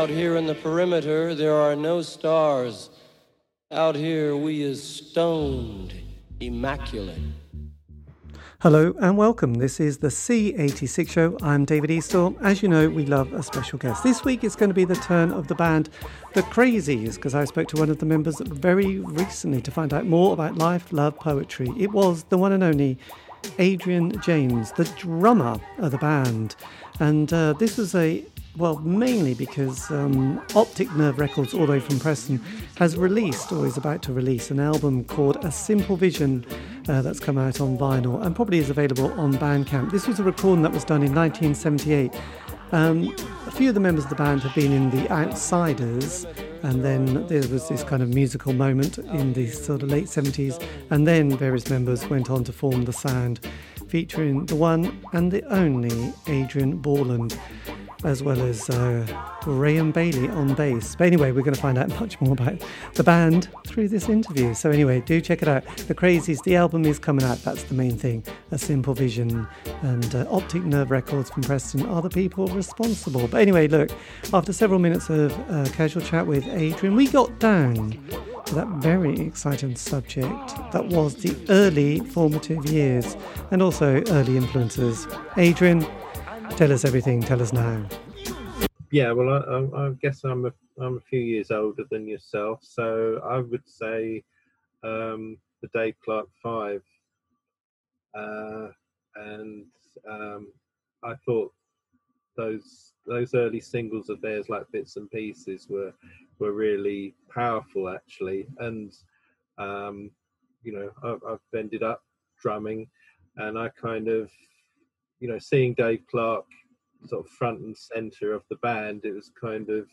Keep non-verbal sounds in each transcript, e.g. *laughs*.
Out here in the perimeter, there are no stars. Out here, we is stoned, immaculate. Hello and welcome. This is the C86 show. I'm David Eastaugh. As you know, we love a special guest. This week it's going to be the turn of the band The Crazies because I spoke to one of the members very recently to find out more about life, love, poetry. It was the one and only Adrian Janes, the drummer of the band. And uh, this was a well, mainly because um, Optic Nerve Records, all the way from Preston, has released or is about to release an album called A Simple Vision uh, that's come out on vinyl and probably is available on Bandcamp. This was a recording that was done in 1978. Um, a few of the members of the band have been in the Outsiders, and then there was this kind of musical moment in the sort of late 70s, and then various members went on to form The Sound, featuring the one and the only Adrian Borland as well as uh, Graham Bailey on bass. But anyway, we're going to find out *laughs* much more about the band through this interview. So anyway, do check it out. The Crazies, the album is coming out. That's the main thing. A Simple Vision and uh, Optic Nerve Records from Preston are the people responsible. But anyway, look, after several minutes of uh, casual chat with Adrian, we got down to that very exciting subject that was the early formative years and also early influences. Adrian, Tell us everything. Tell us now. Yeah, well, I, I, guess I'm a, I'm a few years older than yourself, so I would say um, the Dave Clark Five, uh, and um, I thought those those early singles of theirs, like bits and pieces, were were really powerful actually, and um, you know I've, I've ended up drumming, and I kind of you know, seeing Dave Clark sort of front and center of the band, it was kind of,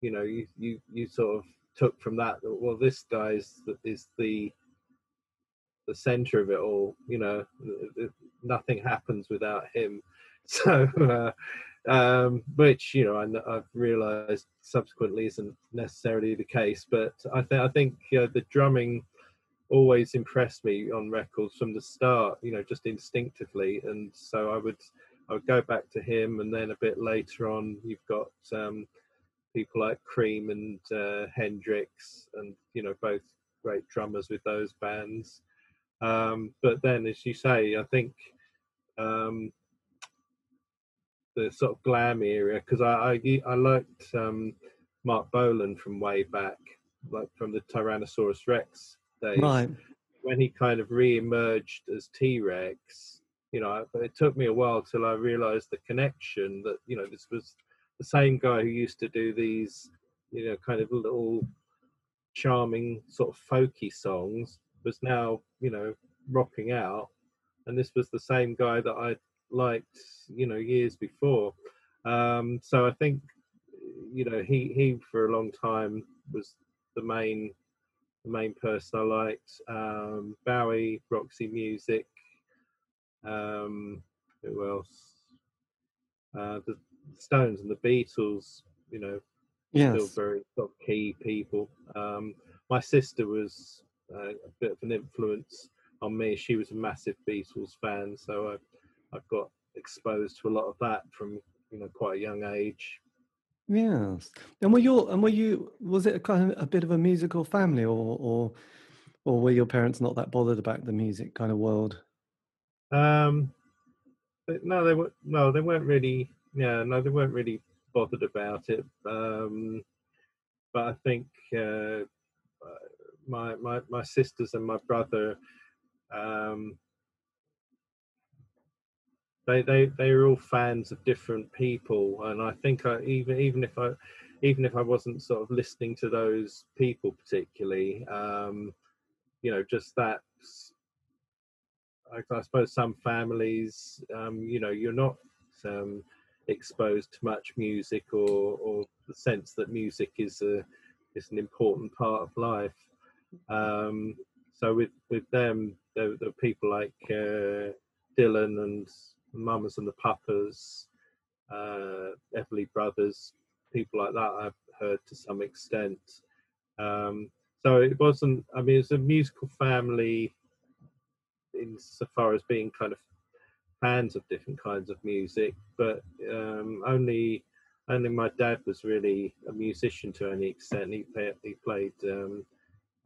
you know, you you you sort of took from that. Well, this guy's is the the center of it all. You know, nothing happens without him. *laughs* So, uh, um, which you know, I, have realised subsequently isn't necessarily the case. But I think I think uh, the drumming always impressed me on records from the start, you know, just instinctively. And so I would I would go back to him, and then a bit later on, you've got um, people like Cream and uh, Hendrix, and you know, both great drummers with those bands. Um, but then, as you say, I think um, the sort of glam area because I, I, I liked um, Marc Bolan from way back, like from the Tyrannosaurus Rex days. Right. When he kind of re-emerged as T-Rex, you know, but it took me a while till I realised the connection that you know this was the same guy who used to do these, you know, kind of little charming sort of folky songs was now you know rocking out, and this was the same guy that I liked, you know, years before. Um, so I think, you know, he he for a long time was the main the main person I liked. Um, Bowie, Roxy Music. Um, who else? Uh, the Stones and the Beatles. You know, yes. still very sort of key people. Um, my sister was uh, a bit of an influence on me. She was a massive Beatles fan, so I I got exposed to a lot of that from you know quite a young age. Yes. And were you and were you was it a kind of a bit of a musical family or or or were your parents not that bothered about the music kind of world? Um no they were no they weren't really yeah no they weren't really bothered about it um but I think uh, uh my my my sisters and my brother um they they they are all fans of different people, and I think I, even even if I even if I wasn't sort of listening to those people particularly, um, you know, just that. I, I suppose some families, um, you know, you're not um, exposed to much music or, or the sense that music is a is an important part of life. Um, so with with them, the, the people like uh, Dylan and Mamas and the Papas, uh, Everly Brothers, people like that. I've heard to some extent. Um, so it wasn't. I mean, it's a musical family insofar as being kind of fans of different kinds of music, but um, only I my dad was really a musician to any extent. He played, he played um,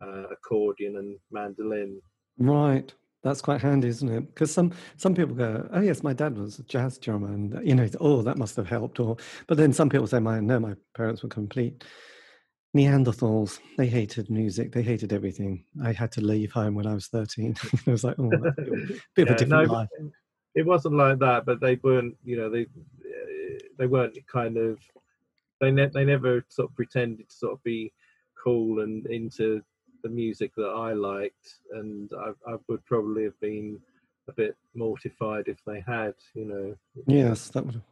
uh, accordion and mandolin. Right. That's quite handy, isn't it? Because some some people go, "Oh yes, my dad was a jazz drummer," and you know, oh, that must have helped. Or, but then some people say, "My no, my parents were complete Neanderthals. They hated music. They hated everything. I had to leave home when I was thirteen. *laughs* I was like, oh, a bit of a different no, life." It wasn't like that, but they weren't. You know, they eh, they weren't kind of. They ne- they never sort of pretended to sort of be cool and into the music that I liked, and I, I would probably have been a bit mortified if they had, you know. Yes, that would.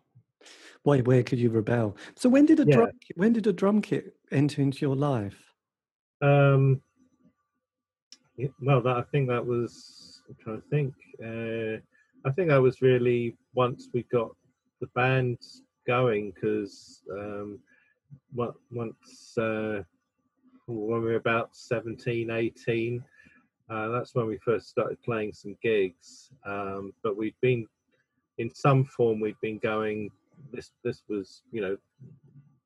Why? Where could you rebel? So when did a yeah. drum? When did a drum kit enter into your life? Um. Yeah, well, that I think that was. I'm trying to think. Uh, I think that was really once we got the band going because um, once uh, when we were about 17, 18. Uh, that's when we first started playing some gigs. Um, but we'd been, in some form, we'd been going. This this was, you know,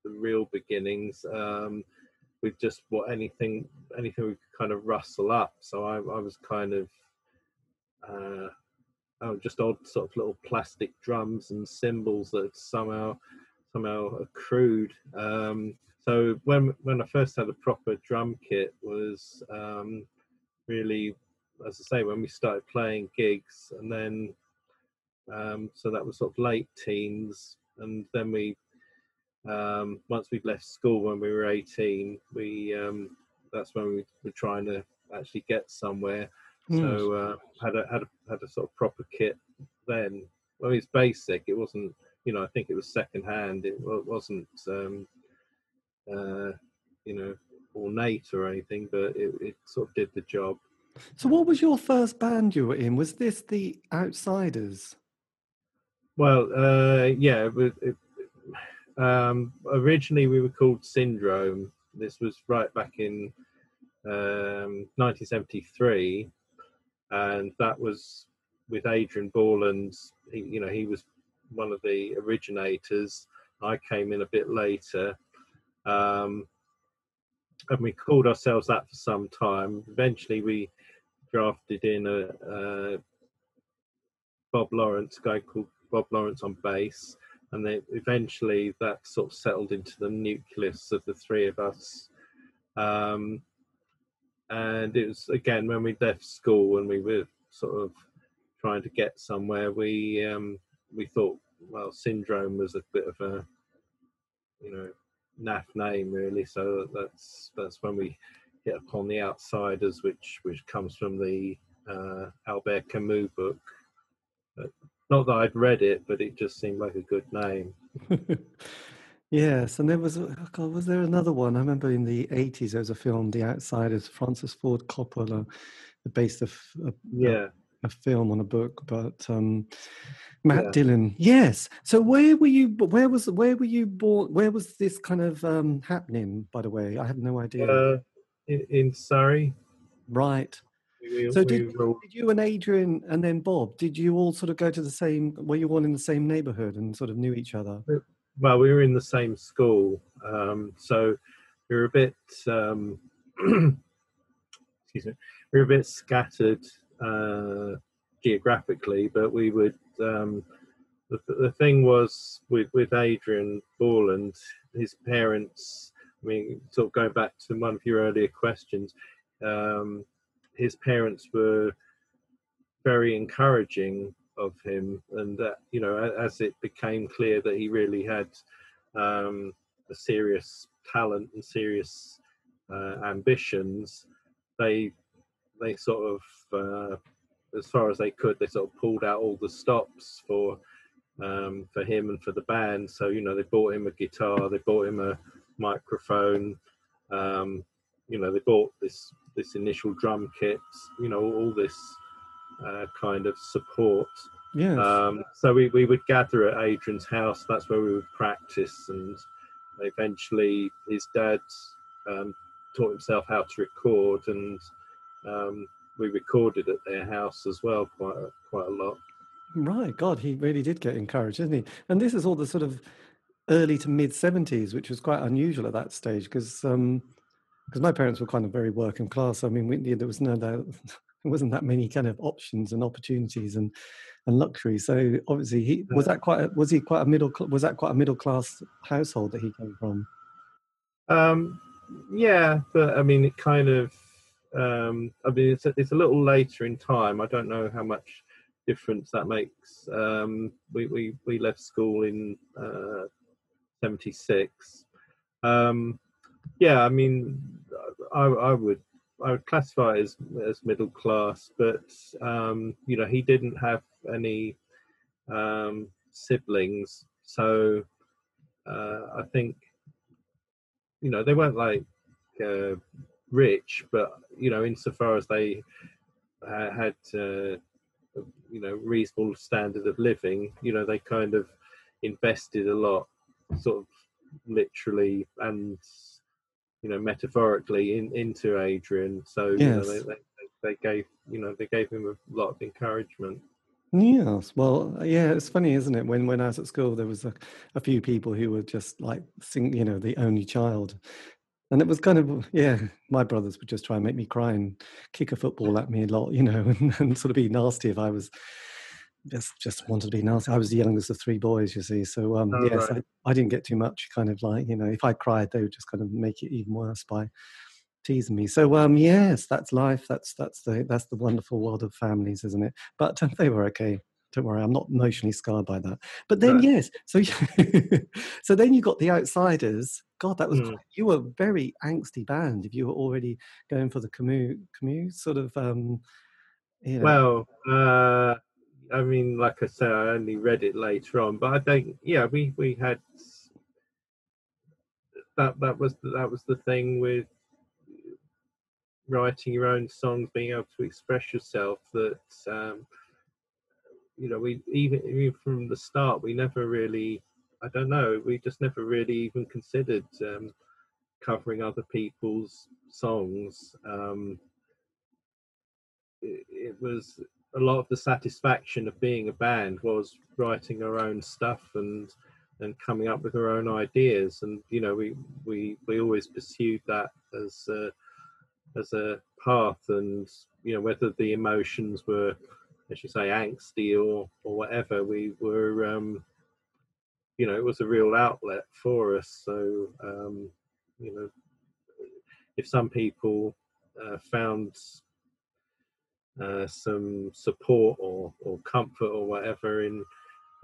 the real beginnings. Um, with just what anything anything we could kind of rustle up. So I, I was kind of uh, oh, just odd sort of little plastic drums and cymbals that somehow somehow accrued. Um, so when when I first had a proper drum kit was um, really, as I say, when we started playing gigs, and then um, so that was sort of late teens, and then we um, once we'd left school when we were 18, we um, that's when we were trying to actually get somewhere. Mm. So uh, had a had a had a sort of proper kit then. Well, it's basic. It wasn't, you know, I think it was second hand. It wasn't um, uh, you know, ornate or anything, but it, it sort of did the job. So, what was your first band you were in? Was this the Outsiders? Well, uh, yeah. It, it, um, originally, we were called Syndrome. This was right back in um, 1973, and that was with Adrian Borland. He, you know, he was one of the originators. I came in a bit later, um, and we called ourselves that for some time. Eventually, we drafted in a, a Bob Lawrence, guy called Bob Lawrence on bass, and then eventually that sort of settled into the nucleus of the three of us. Um, and it was again when we left school and we were sort of trying to get somewhere. We um, we thought, well, syndrome was a bit of a you know naff name really. So that's that's when we hit upon the Outsiders, which which comes from the uh, Albert Camus book. But not that I'd read it, but it just seemed like a good name. *laughs* yes, and there was oh God, was there another one? I remember in the eighties there was a film, The Outsiders, Francis Ford Coppola, based of a, yeah. A, film on a book, but um, Matt yeah. Dillon. Yes. So where were you? Where was? Where were you born? Where was this kind of um, happening? By the way, I had no idea. Uh, in, in, Surrey. Right. We, so we did, did you and Adrian and then Bob? Did you all sort of go to the same? Were you all in the same neighbourhood and sort of knew each other? Well, we were in the same school, um, so we were a bit. Um, *clears throat* excuse me. We were a bit scattered uh, geographically, but we would um, the, the thing was with with Adrian Borland, his parents. I mean, sort of going back to one of your earlier questions, um, his parents were very encouraging of him, and that you know, as it became clear that he really had um, a serious talent and serious uh, ambitions, they they sort of uh, as far as they could. They sort of pulled out all the stops for um, for him and for the band. So you know, they bought him a guitar, they bought him a microphone. Um, you know, they bought this this initial drum kit. You know, all this uh, kind of support. Yeah. Um, so we, we would gather at Adrian's house. That's where we would practice, and eventually his dad um, taught himself how to record, and um, we recorded at their house as well quite a, quite a lot. Right, God, he really did get encouraged, didn't he? And this is all the sort of early to mid 70s, which was quite unusual at that stage because um, because my parents were kind of very working class. I mean, we, there was no *laughs* there wasn't that many kind of options and opportunities and and luxury. So obviously, he was that quite a, was he quite a middle was that quite a middle class household that he came from. Um, yeah, but I mean, it kind of. Um, I mean, it's a, it's a little later in time. I don't know how much difference that makes. Um, we, we we left school in uh, '76. Um, yeah, I mean, I, I would I would classify it as as middle class, but um, you know, he didn't have any um, siblings, so uh, I think you know they weren't like uh, rich, but you know, insofar as they uh, had uh, you know reasonable standard of living, you know, they kind of invested a lot, sort of literally and you know metaphorically in, into Adrian. So yes. you know, they, they, they gave you know they gave him a lot of encouragement. Yes, well, yeah, it's funny, isn't it? When when I was at school, there was a, a few people who were just like, sing, you know, the only child, and it was kind of yeah. My brothers would just try and make me cry and kick a football at me a lot, you know, *laughs* and, and sort of be nasty if I was just just wanted to be nasty. I was the youngest of three boys, you see. So um, oh, yes, right. I, I didn't get too much. Kind of like you know, if I cried, they would just kind of make it even worse by teasing me. So um, yes, that's life. That's that's the that's the wonderful world of families, isn't it? But um, they were okay. Don't worry, I'm not emotionally scarred by that. But then right. yes, so *laughs* so then you got the outsiders. God, that was mm. you were a very angsty band if you were already going for the commute commute sort of. Um, you know. Well, uh, I mean, like I say, I only read it later on, but I think, yeah, we we had that. That was that was the thing with writing your own songs, being able to express yourself. That um, you know, we even even from the start, we never really. I don't know. We just never really even considered um, covering other people's songs. Um, it, it was a lot of the satisfaction of being a band was writing our own stuff and and coming up with our own ideas and you know we we we always pursued that as a, as a path and you know whether the emotions were as you say angsty or or whatever we were um you know it was a real outlet for us so um you know if some people uh, found uh, some support or, or comfort or whatever in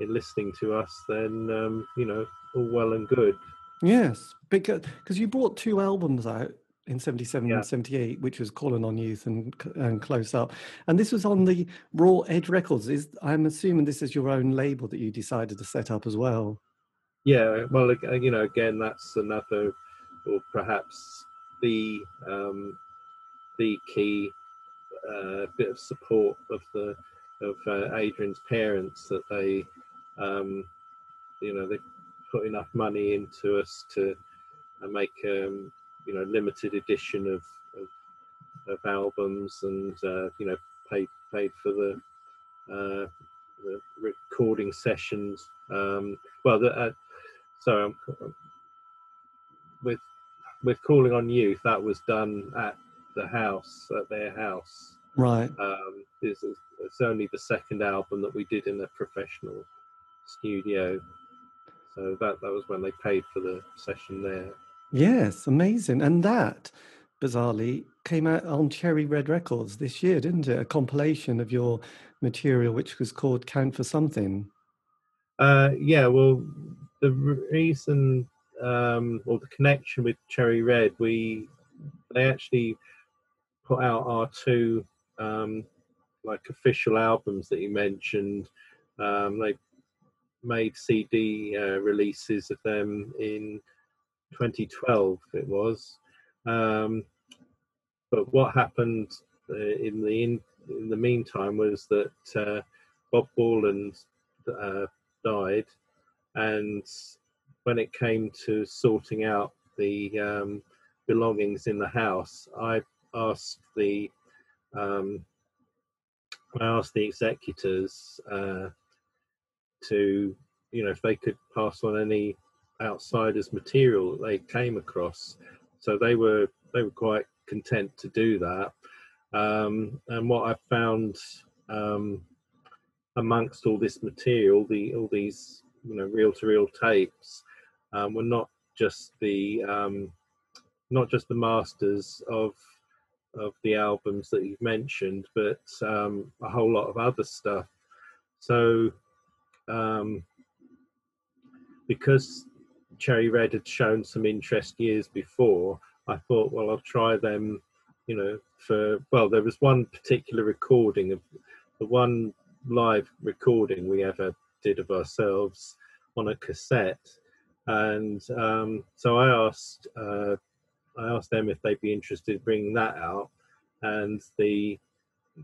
in listening to us, then um, you know all well and good. Yes, because because you brought two albums out in 77 yeah. and 78 which was calling on youth and and close up. And this was on the raw edge records. Is i'm assuming this is your own label that you decided to set up as well. Yeah well you know again that's another or perhaps the um the key uh, bit of support of the of uh, Adrian's parents that they, um, you know, they put enough money into us to uh, make um, you know limited edition of of, of albums and uh, you know paid paid for the uh, the recording sessions. Um, well, the, uh, so with with calling on youth, that was done at the house at their house. Right. Um, it's, it's only the second album that we did in a professional studio. So that that was when they paid for the session there. Yes, amazing. And that, bizarrely, came out on Cherry Red Records this year, didn't it? A compilation of your material, which was called Count for Something. Uh, yeah, well, the reason um, or the connection with Cherry Red, we they actually put out our two um, like official albums that you mentioned. Um, they made CD uh, releases of them in 2012. It was, um, but what happened uh, in the in, in, the meantime was that uh, Bob Borland uh, died, and when it came to sorting out the um, belongings in the house, I asked the um, I asked the executors uh, to, you know, if they could pass on any outsiders material that they came across. So they were they were quite content to do that. Um, and what I found um, amongst all this material, the all these you know reel to reel tapes, um, were not just the um, not just the masters of of the albums that you've mentioned, but um, a whole lot of other stuff. So um, because Cherry Red had shown some interest years before, I thought, well, I'll try them. You know, for well, there was one particular recording of the one live recording we ever did of ourselves on a cassette, and um, so I asked uh, I asked them if they'd be interested in bringing that out, and the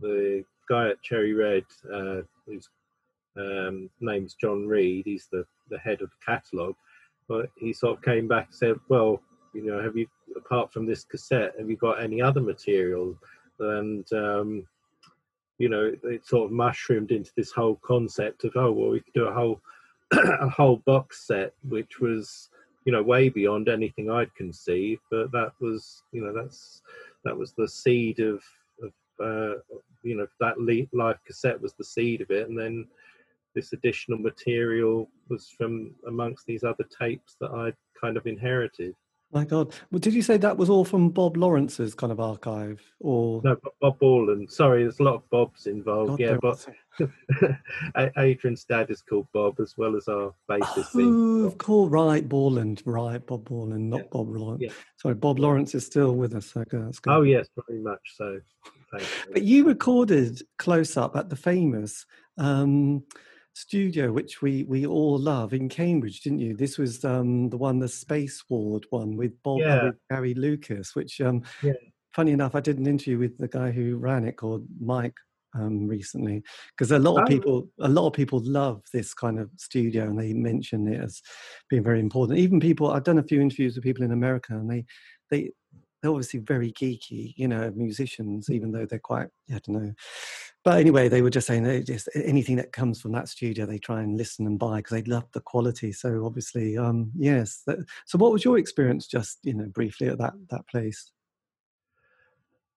the guy at Cherry Red, uh, whose um, name's John Reed, he's the the head of the catalogue, but he sort of came back and said, "Well, you know, have you apart from this cassette, have you got any other material?" And um, you know, it sort of mushroomed into this whole concept of, oh well, we could do a whole *clears throat* a whole box set, which was you know way beyond anything I'd conceived. But that was you know that's that was the seed of of uh, you know that live cassette was the seed of it, and then this additional material was from amongst these other tapes that I'd kind of inherited. My God. Well, did you say that was all from Bob Lawrence's kind of archive or? No, Bob Borland. Sorry, there's a lot of Bobs involved. God, yeah, but *laughs* Adrian's dad is called Bob as well as our bassist. Oh, of course. Right, Borland. Right, Bob Borland, not yeah. Bob Lawrence. Yeah. Sorry, Bob Lawrence is still with us. That's good. Oh, yes, very much so. but you recorded close up at the famous. Um, studio, which we we all love in Cambridge, didn't you? This was um, the one, the Spaceward one with Bob yeah. with Gary Lucas. Which, um, yeah. funny enough, I did an interview with the guy who ran it called Mike um, recently because a lot of oh. people a lot of people love this kind of studio and they mention it as being very important even people i've done a few interviews with people in america and they they they're obviously very geeky you know musicians even though they're quite i don't know but anyway, they were just saying that just anything that comes from that studio, they try and listen and buy because they love the quality. So obviously, um, yes. That, so, what was your experience, just you know, briefly at that that place?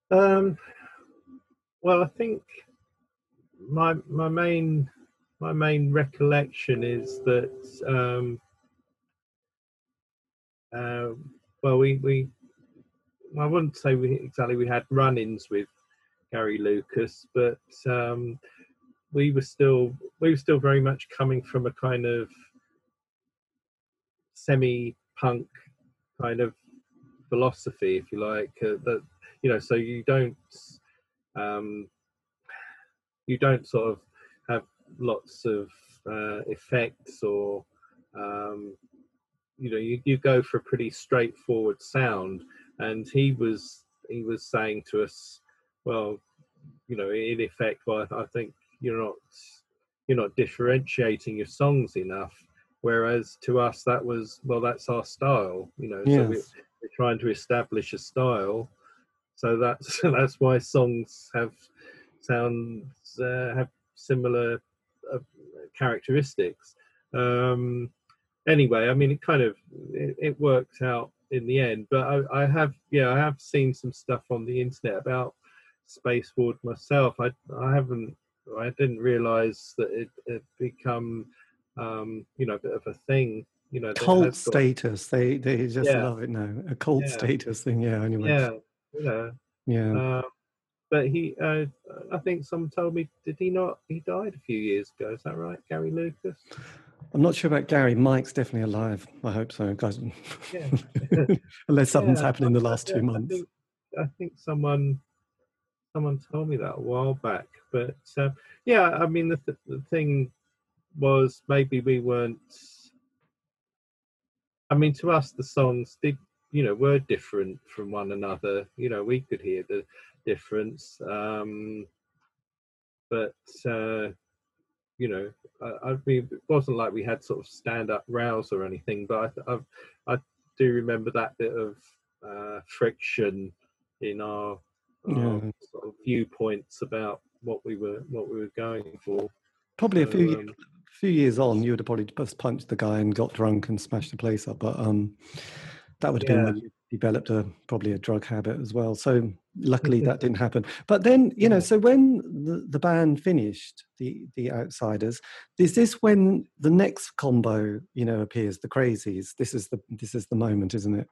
Um, well, I think my my main my main recollection is that um, uh, well, we we I wouldn't say we exactly we had run-ins with Gary Lucas, but um, we were still we were still very much coming from a kind of semi-punk kind of philosophy, if you like. Uh, that you know, so you don't um, you don't sort of have lots of uh, effects or um, you know you, you go for a pretty straightforward sound and he was he was saying to us well, you know, in effect, well, I think you're not you're not differentiating your songs enough. Whereas to us, that was well, that's our style, you know. Yes. So we, we're trying to establish a style. So that's *laughs* that's why songs have sounds uh, have similar uh, characteristics. Um, anyway, I mean, it kind of it, it worked out in the end. But I, I, have, yeah, I have seen some stuff on the internet about Spaceward myself. I I haven't I didn't realize that it had become um, you know a bit of a thing. You know, cult got, status. They they just yeah. love it now. A cult yeah. status thing. Yeah. Anyway. Yeah. Yeah. Yeah. Uh, but he, uh, I think someone told me, did he not? He died a few years ago. Is that right, Gary Lucas? I'm not sure about Gary. Mike's definitely alive. I hope so, guys. Yeah. *laughs* Unless something's yeah, happened in the last two months. I think, I think someone someone told me that a while back. But uh, yeah, I mean, the, th- the thing was maybe we weren't. I mean, to us, the songs did, you know, were different from one another. You know, we could hear the difference. Um, but uh, you know, I, I, mean, it wasn't like we had sort of stand-up rows or anything. But I, I, I do remember that bit of uh, friction in our yeah. um, sort of viewpoints about what we were what we were going for. Probably a few um, few years on, you would have probably just punched the guy and got drunk and smashed the place up. But um, that would have been when you developed a probably a drug habit as well. So luckily that didn't happen. But then you know, so when the, the band finished, the the Outsiders, is this when the next combo you know appears? The Crazies. This is the this is the moment, isn't it?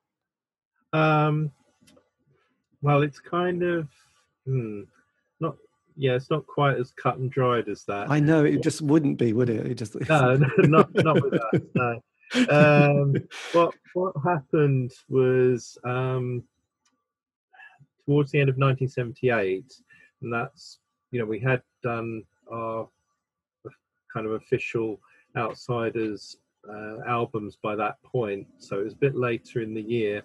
Um, well, it's kind of hmm, not. Yeah, it's not quite as cut and dried as that. I know it just wouldn't be, would it? It just no, no *laughs* not not with us. No. Um, what what happened was um, towards the end of 1978, and that's you know we had done our kind of official outsiders uh, albums by that point, so it was a bit later in the year.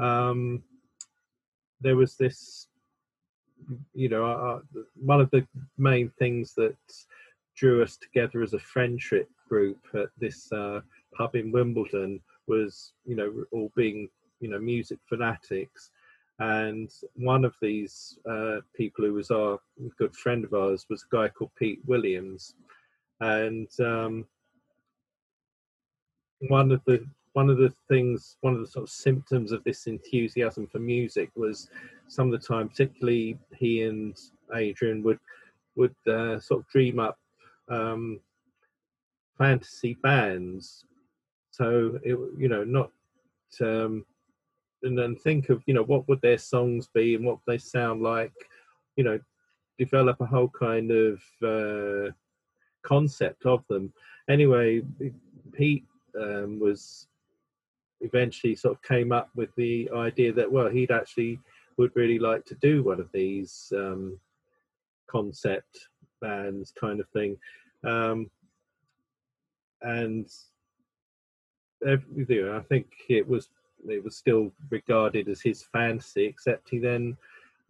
Um, there was this, you know, uh, one of the main things that drew us together as a friendship group at this uh, pub in Wimbledon was, you know, all being, you know, music fanatics. And one of these uh, people who was our good friend of ours was a guy called Pete Williams. And um, one of the one of the things, one of the sort of symptoms of this enthusiasm for music was some of the time, particularly he and Adrian would would uh, sort of dream up um, fantasy bands. So it, you know, not um, and then think of you know what would their songs be and what they sound like. You know, develop a whole kind of uh, concept of them. Anyway, Pete um, was eventually sort of came up with the idea that well he'd actually would really like to do one of these um, concept bands kind of thing. Um, and every, I think it was it was still regarded as his fantasy except he then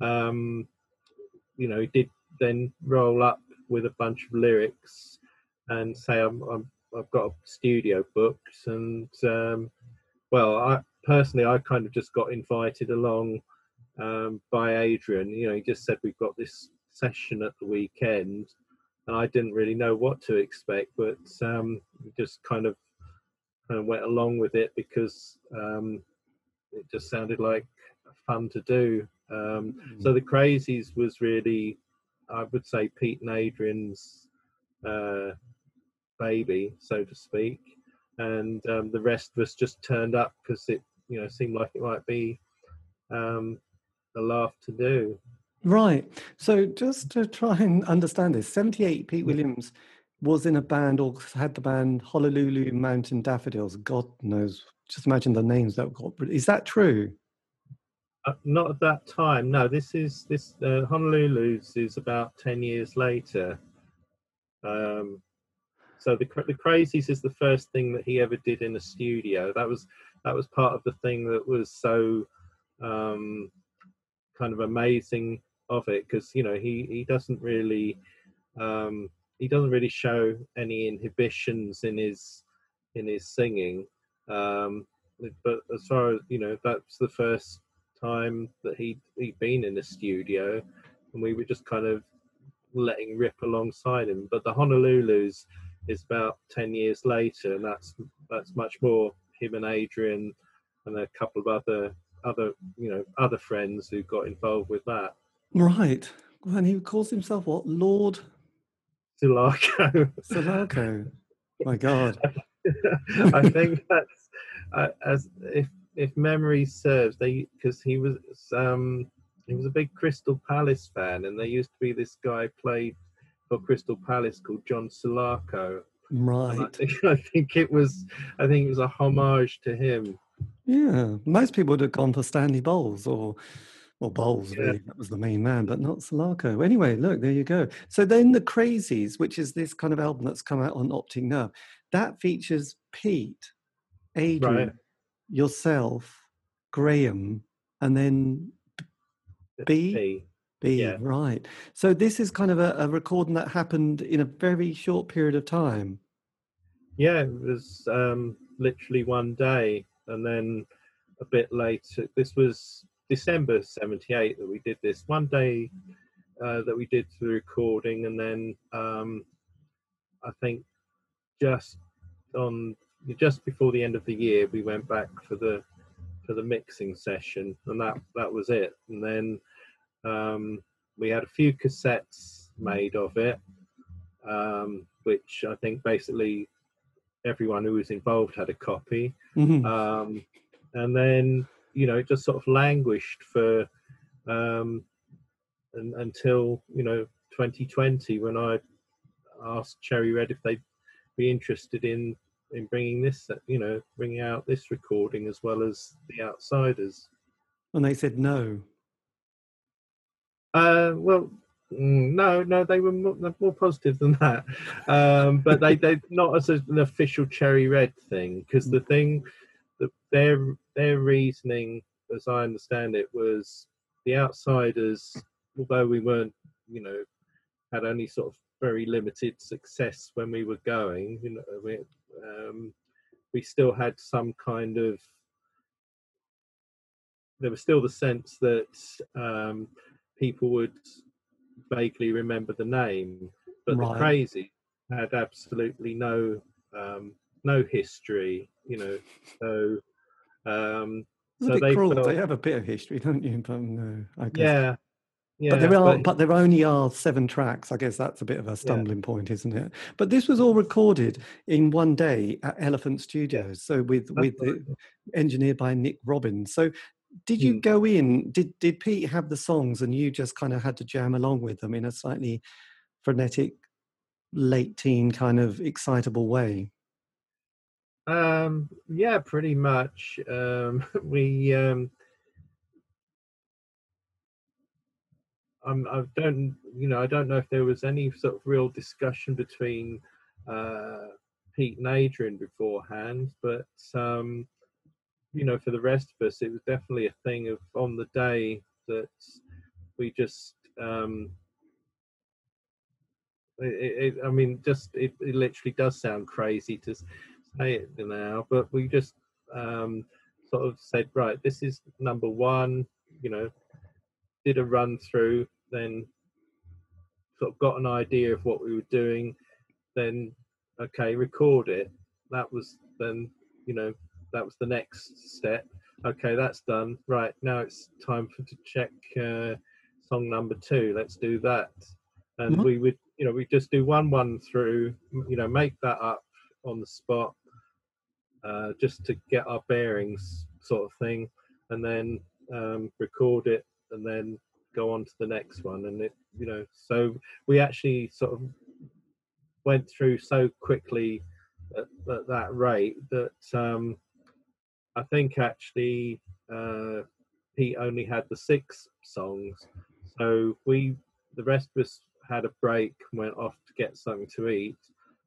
um, you know he did then roll up with a bunch of lyrics and say I'm, I'm I've got a studio booked and um, well, I personally, I kind of just got invited along um, by Adrian. You know, he just said we've got this session at the weekend, and I didn't really know what to expect, but um, just kind of kind of went along with it because um, it just sounded like fun to do. Um, mm. So the Crazies was really, I would say, Pete and Adrian's uh, baby, so to speak and um, the rest us just turned up because it you know seemed like it might be um, a laugh to do. Right. So just to try and understand this, 78 Pete Williams was in a band or had the band Honolulu Mountain Daffodils. God knows. Just imagine the names that got. Is that true? Uh, not at that time. No, this is this uh, Honolulu's is about ten years later. Um, so the the Crazies is the first thing that he ever did in a studio. That was that was part of the thing that was so um, kind of amazing of it because you know he he doesn't really um, he doesn't really show any inhibitions in his in his singing. Um, but as far as you know, that's the first time that he he'd been in a studio, and we were just kind of letting rip alongside him. But the Honolulu's is about 10 years later and that's that's much more him and adrian and a couple of other other you know other friends who got involved with that right and he calls himself what lord Sulaco. *laughs* Sulaco. My God. *laughs* I think that's uh, as if if memory serves, they because he was um he was a big Crystal Palace fan, and there used to be this guy played for Crystal Palace called John Salako. Right. I think, *laughs* I think, it was. I think it was a homage to him. Yeah, most people would have gone for Stanley Bowles or. Well, Bowles, yeah. really, that was the main man, but not Salako. Anyway, look, there you go. So then the Crazies, which is this kind of album that's come out on Optic Nerve, that features Pete, Adrian, right. yourself, Graham, and then B. B. Yeah. right. So this is kind of a, a, recording that happened in a very short period of time. Yeah, it was um, literally one day, and then a bit later. This was December '78 that we did this. One day uh, that we did the recording, and then um, I think just on just before the end of the year, we went back for the for the mixing session, and that that was it. And then um, we had a few cassettes made of it, um, which I think basically everyone who was involved had a copy. Mhm. Um, and then you know it just sort of languished for um, un until you know 2020 when I asked Cherry Red if they'd be interested in in bringing this you know bringing out this recording as well as the Outsiders. and they said no. Uh, well, mm, no, no, they were more, more positive than that. Um, but they they not as an official cherry red thing because the thing that their their reasoning, as I understand it, was the outsiders. Although we weren't, you know, had only sort of very limited success when we were going, you know, we um, we still had some kind of there was still the sense that um, people would vaguely remember the name, but Right. the crazy had absolutely no um, no history, you know. So um, It's a so bit they cruel. felt- They have a bit of history, don't you? But no, I guess. yeah, yeah. but there are, but- but there only are seven tracks. I guess that's a bit of a stumbling point, isn't it? But this was all recorded in one day at Elephant Studios, so with that's with right. the engineered by Nick Robbins. So, did you Mm. go in? Did did Pete have the songs, and you just kind of had to jam along with them in a slightly frenetic, late teen kind of excitable way? Um, yeah, pretty much. Um, *laughs* we um, I'm, I don't, you know, I don't know if there was any sort of real discussion between uh, Pete and Adrian beforehand, but um, you know, for the rest of us, it was definitely a thing of on the day that we just. Um, it, it, I mean, just it, it literally does sound crazy to say it now, but we just um, sort of said, right, this is number one. You know, did a run through, then sort of got an idea of what we were doing, then okay, record it. That was then, you know, that was the next step. Okay, that's done. Right now it's time for to check uh, song number two. Let's do that. And Mhm. we would, you know, we just do one one through, you know, make that up on the spot, uh, just to get our bearings, sort of thing, and then um, record it, and then go on to the next one. And it, you know, so we actually sort of went through so quickly at, at that rate that um, I think actually uh, Pete only had the six songs, so we the rest of us had a break, went off to get something to eat,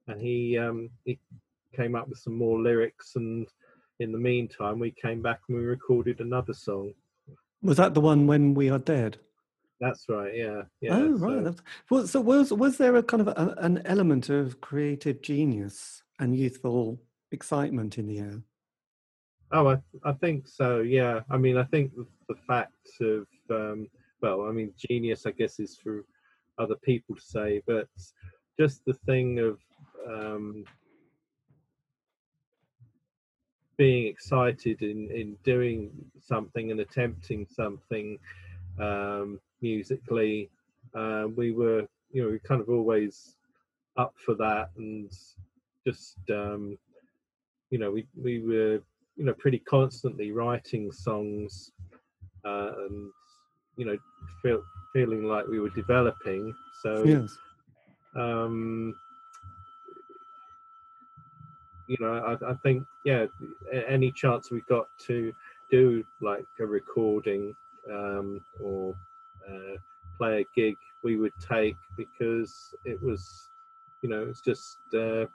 and he um, he came up with some more lyrics, and in the meantime we came back and we recorded another song. Was that the one when we are dead? That's right, yeah, yeah. oh, right. so- Well, so was was there a kind of a, an element of creative genius and youthful excitement in the air? Oh, I, I think so. Yeah. I mean, I think the, fact of, um, well, I mean, genius, I guess, is for other people to say, but just the thing of um, being excited in, in doing something and attempting something um, musically, uh, we were, you know, we kind of always up for that and just, um, you know, we, we were you know pretty constantly writing songs uh, and you know feel, feeling like we were developing so Yes. um you know I, I think yeah any chance we got to do like a recording um or uh, play a gig we would take because it was you know it's just uh,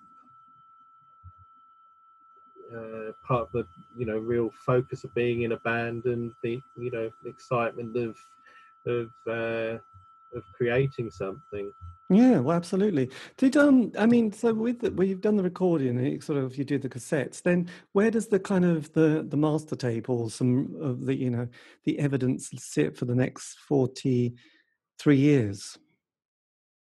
uh, part of the you know real focus of being in a band and the you know excitement of of uh, of creating something. Yeah, well, absolutely. Did um, I mean, so with the, where you've done the recording and sort of you do the cassettes, then where does the kind of the the master tape or some of the you know the evidence sit for the next forty three years?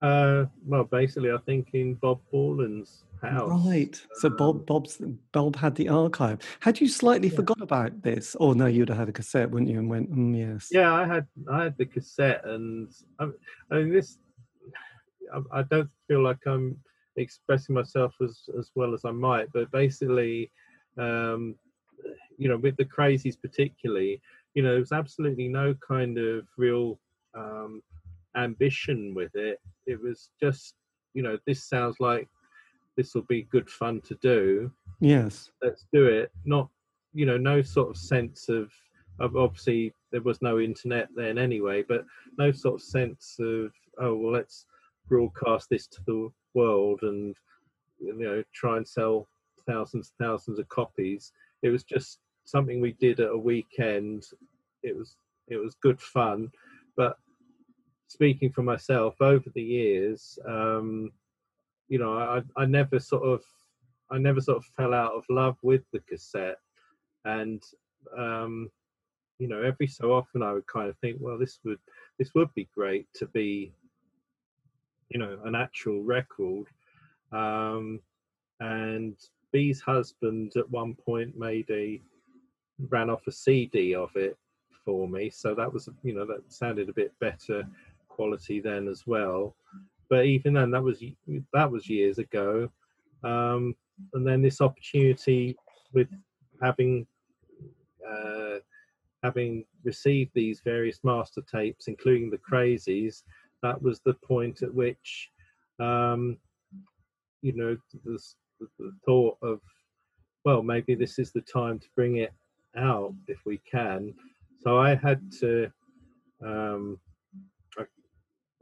Uh, well, basically, I think in Bob Borland's Right. So Bob Um, Bob's Bob had the archive. Had you slightly Yeah. forgot about this? Or no, you'd have had a cassette, wouldn't you? And went, mm, yes. Yeah, I had I had the cassette, and I, I mean this. I, I don't feel like I'm expressing myself as as well as I might, but basically, um, you know, with the crazies particularly, you know, there was absolutely no kind of real um, ambition with it. It was just, you know, this sounds like this will be good fun to do. Yes. Let's do it. Not, you know, no sort of sense of, of obviously there was no internet then anyway, but no sort of sense of oh well, let's broadcast this to the world and you know try and sell thousands thousands of copies. It was just something we did at a weekend. It was it was good fun, but speaking for myself over the years, um, you know, I, I never sort of I never sort of fell out of love with the cassette, and um, you know, every so often I would kind of think, well, this would this would be great to be, you know, an actual record. Um, and Bi's husband at one point made a ran off a CD of it for me, so that was you know that sounded a bit better quality then as well. But even then, that was that was years ago. Um, and then this opportunity with having uh, having received these various master tapes, including the Crazies, that was the point at which, um, you know, the, the, thought of, well, maybe this is the time to bring it out if we can. So I had to, um,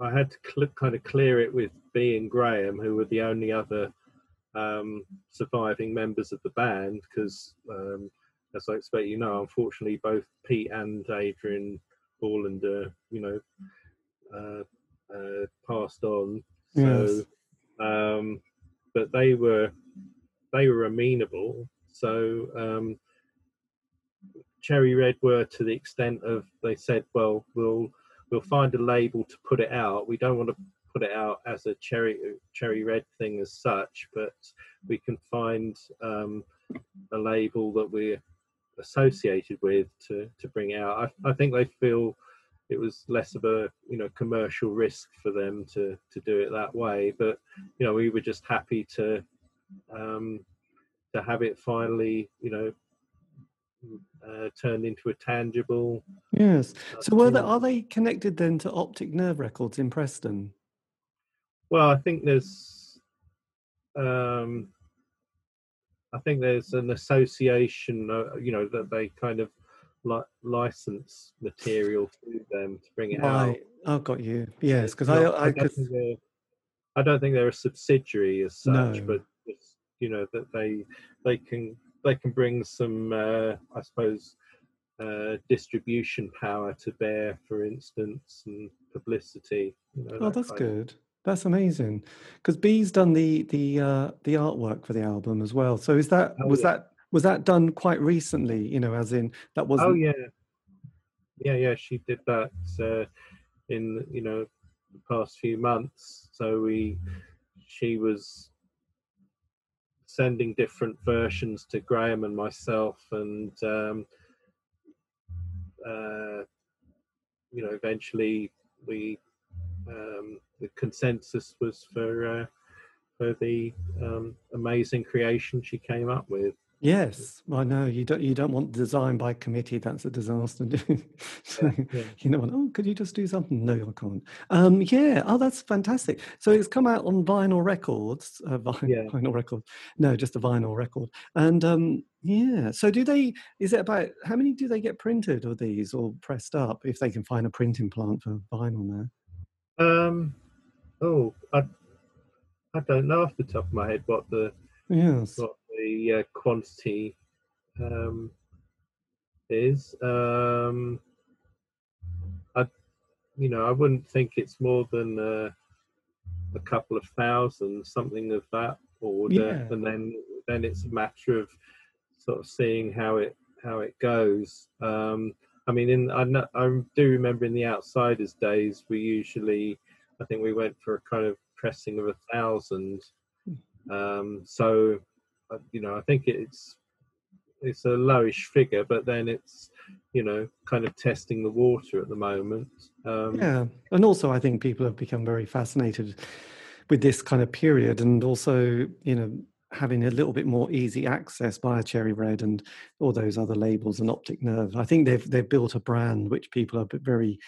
I had to cl- kind of clear it with Bi and Graham, who were the only other um, surviving members of the band, because um, as I expect you know, unfortunately, both Pete and Adrian Borland, you know, uh, uh, passed on. So, um, but they were they were amenable. So um, Cherry Red were to the extent of they said, well, we'll we'll find a label to put it out. We don't want to put it out as a cherry cherry red thing as such, but we can find um, a label that we're associated with to to bring out. I, I think they feel it was less of a you know commercial risk for them to to do it that way. But you know we were just happy to um, to have it finally you know uh, turned into a tangible. Yes. uh, So were they, are they connected then to Optic Nerve Records in Preston? Well, I think there's, um, I think there's an association, uh, you know, that they kind of li- license material to them to bring it out. I've got you. Yes, because I, I, don't 'cause- think they're, I don't think they're a subsidiary as such, No. but just, you know that they they can they can bring some, uh, I suppose, uh, distribution power to bear, for instance, and publicity. You know, oh, that that's of- good. That's amazing. Because Bi's done the the uh, the artwork for the album as well. So is that Oh, was yeah. that was that done quite recently? You know, as in that wasn't. Oh yeah, yeah, yeah. She did that uh, in you know the past few months. So we, she was sending different versions to Graham and myself, and um, uh, you know, eventually we um, the consensus was for uh, for the um, amazing creation she came up with. Yes, I know you don't. You don't want design by committee. That's a disaster. *laughs* so, yeah. You know, oh, could you just do something? No, I can't. Um, yeah. Oh, that's fantastic. So it's come out on vinyl records. Uh, vi- Yeah. *laughs* Vinyl record. No, just a vinyl record. And um, yeah. So do they? Is it about how many do they get printed of these or pressed up? If they can find a printing plant for vinyl now. Um, oh, I, I don't know off the top of my head what the Yes. what the uh, quantity um, is. Um, I, you know, I wouldn't think it's more than uh, a couple of thousand, something of that order, Yeah. and then then it's a matter of sort of seeing how it how it goes. Um, I mean, in I, know, I do remember in the Outsiders days, we usually, I think we went for a kind of pressing of a thousand. Um, so, you know, I think it's it's a lowish figure, but then it's you know kind of testing the water at the moment. Um, yeah, and also I think people have become very fascinated with this kind of period, and also you know having a little bit more easy access via Cherry Red and all those other labels and Optic Nerve. I think they've they've built a brand which people are very,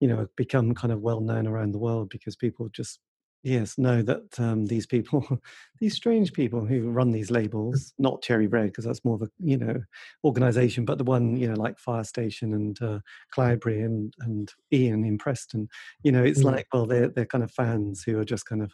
you know, become kind of well known around the world because people just yes know that um, these people, *laughs* these strange people who run these labels, not Cherry Red, because that's more of a you know organization, but the one you know like Firestation and uh, Cloudberry and and Ian in Preston, you know, it's mm. like well they're they're kind of fans who are just kind of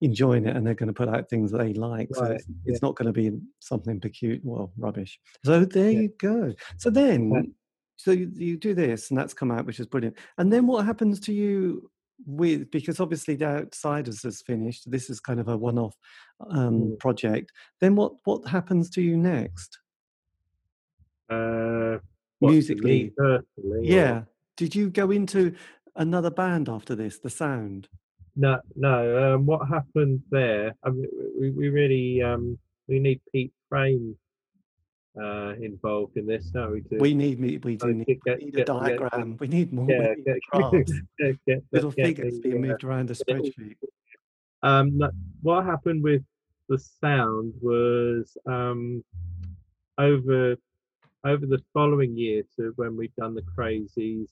enjoying it and they're going to put out things that they like. Right. So it's, yeah. it's, not going to be something peculiar, well, rubbish. So there yeah. you go. So then, so you, you, do this and that's come out, which is brilliant. And then what happens to you with, because obviously the Outsiders has finished, this is kind of a one off um, mm. project. Then what, what happens to you next? Uh, Musically. yeah. Or? Did you go into another band after this, The Sound? No, no. Um, what happened there? I mean, we, we really um, we need Pete Frame uh, involved in this. No, we do. We need we, we do need, get, need a diagram. Get, we need more. Yeah, need get, *laughs* little figures being moved around the spreadsheet. Um, what happened with the sound was um, over over the following year to when we'd done the crazies.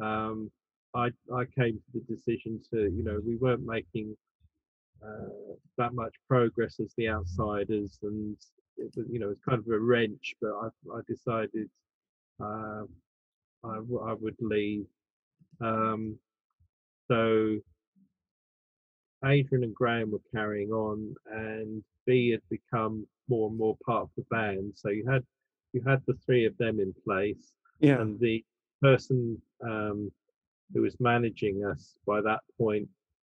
Um, I I came to the decision to you know we weren't making uh, that much progress as the outsiders, and it was, you know it's kind of a wrench. But I I decided uh, I, w- I would leave. Um, so Adrian and Graham were carrying on, and Bi had become more and more part of the band. So you had you had the three of them in place, yeah. and the person um, who was managing us by that point,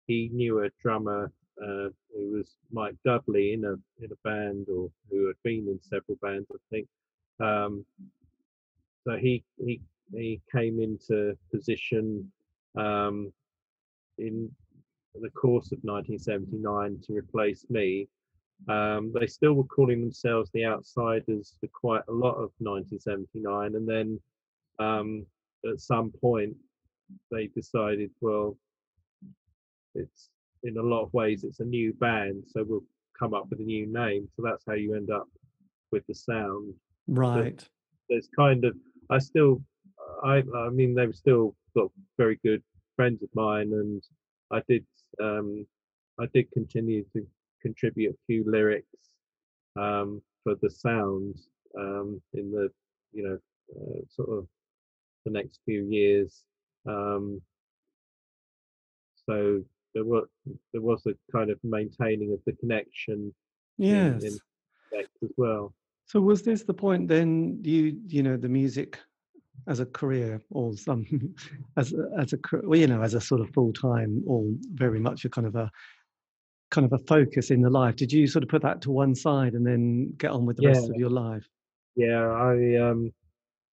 he knew a drummer uh, who was Mike Dudley in a in a band or who had been in several bands, I think. Um, so he he he came into position um, in the course of 1979 to replace me. Um, they still were calling themselves the Outsiders for quite a lot of 1979, and then um, at some point they decided, well, it's in a lot of ways it's a new band, so we'll come up with a new name. So that's how you end up with the sound. Right. But there's kind of I still I I mean they were still got very good friends of mine and I did um I did continue to contribute a few lyrics um for the sound um in the you know uh, sort of the next few years um, so there was there was a kind of maintaining of the connection. Yes. In, in as well. So was this the point then? You you know the music as a career or some as *laughs* as a well, you know as a sort of full time or very much a kind of a kind of a focus in the life did you sort of put that to one side and then get on with the yeah. rest of your life yeah i um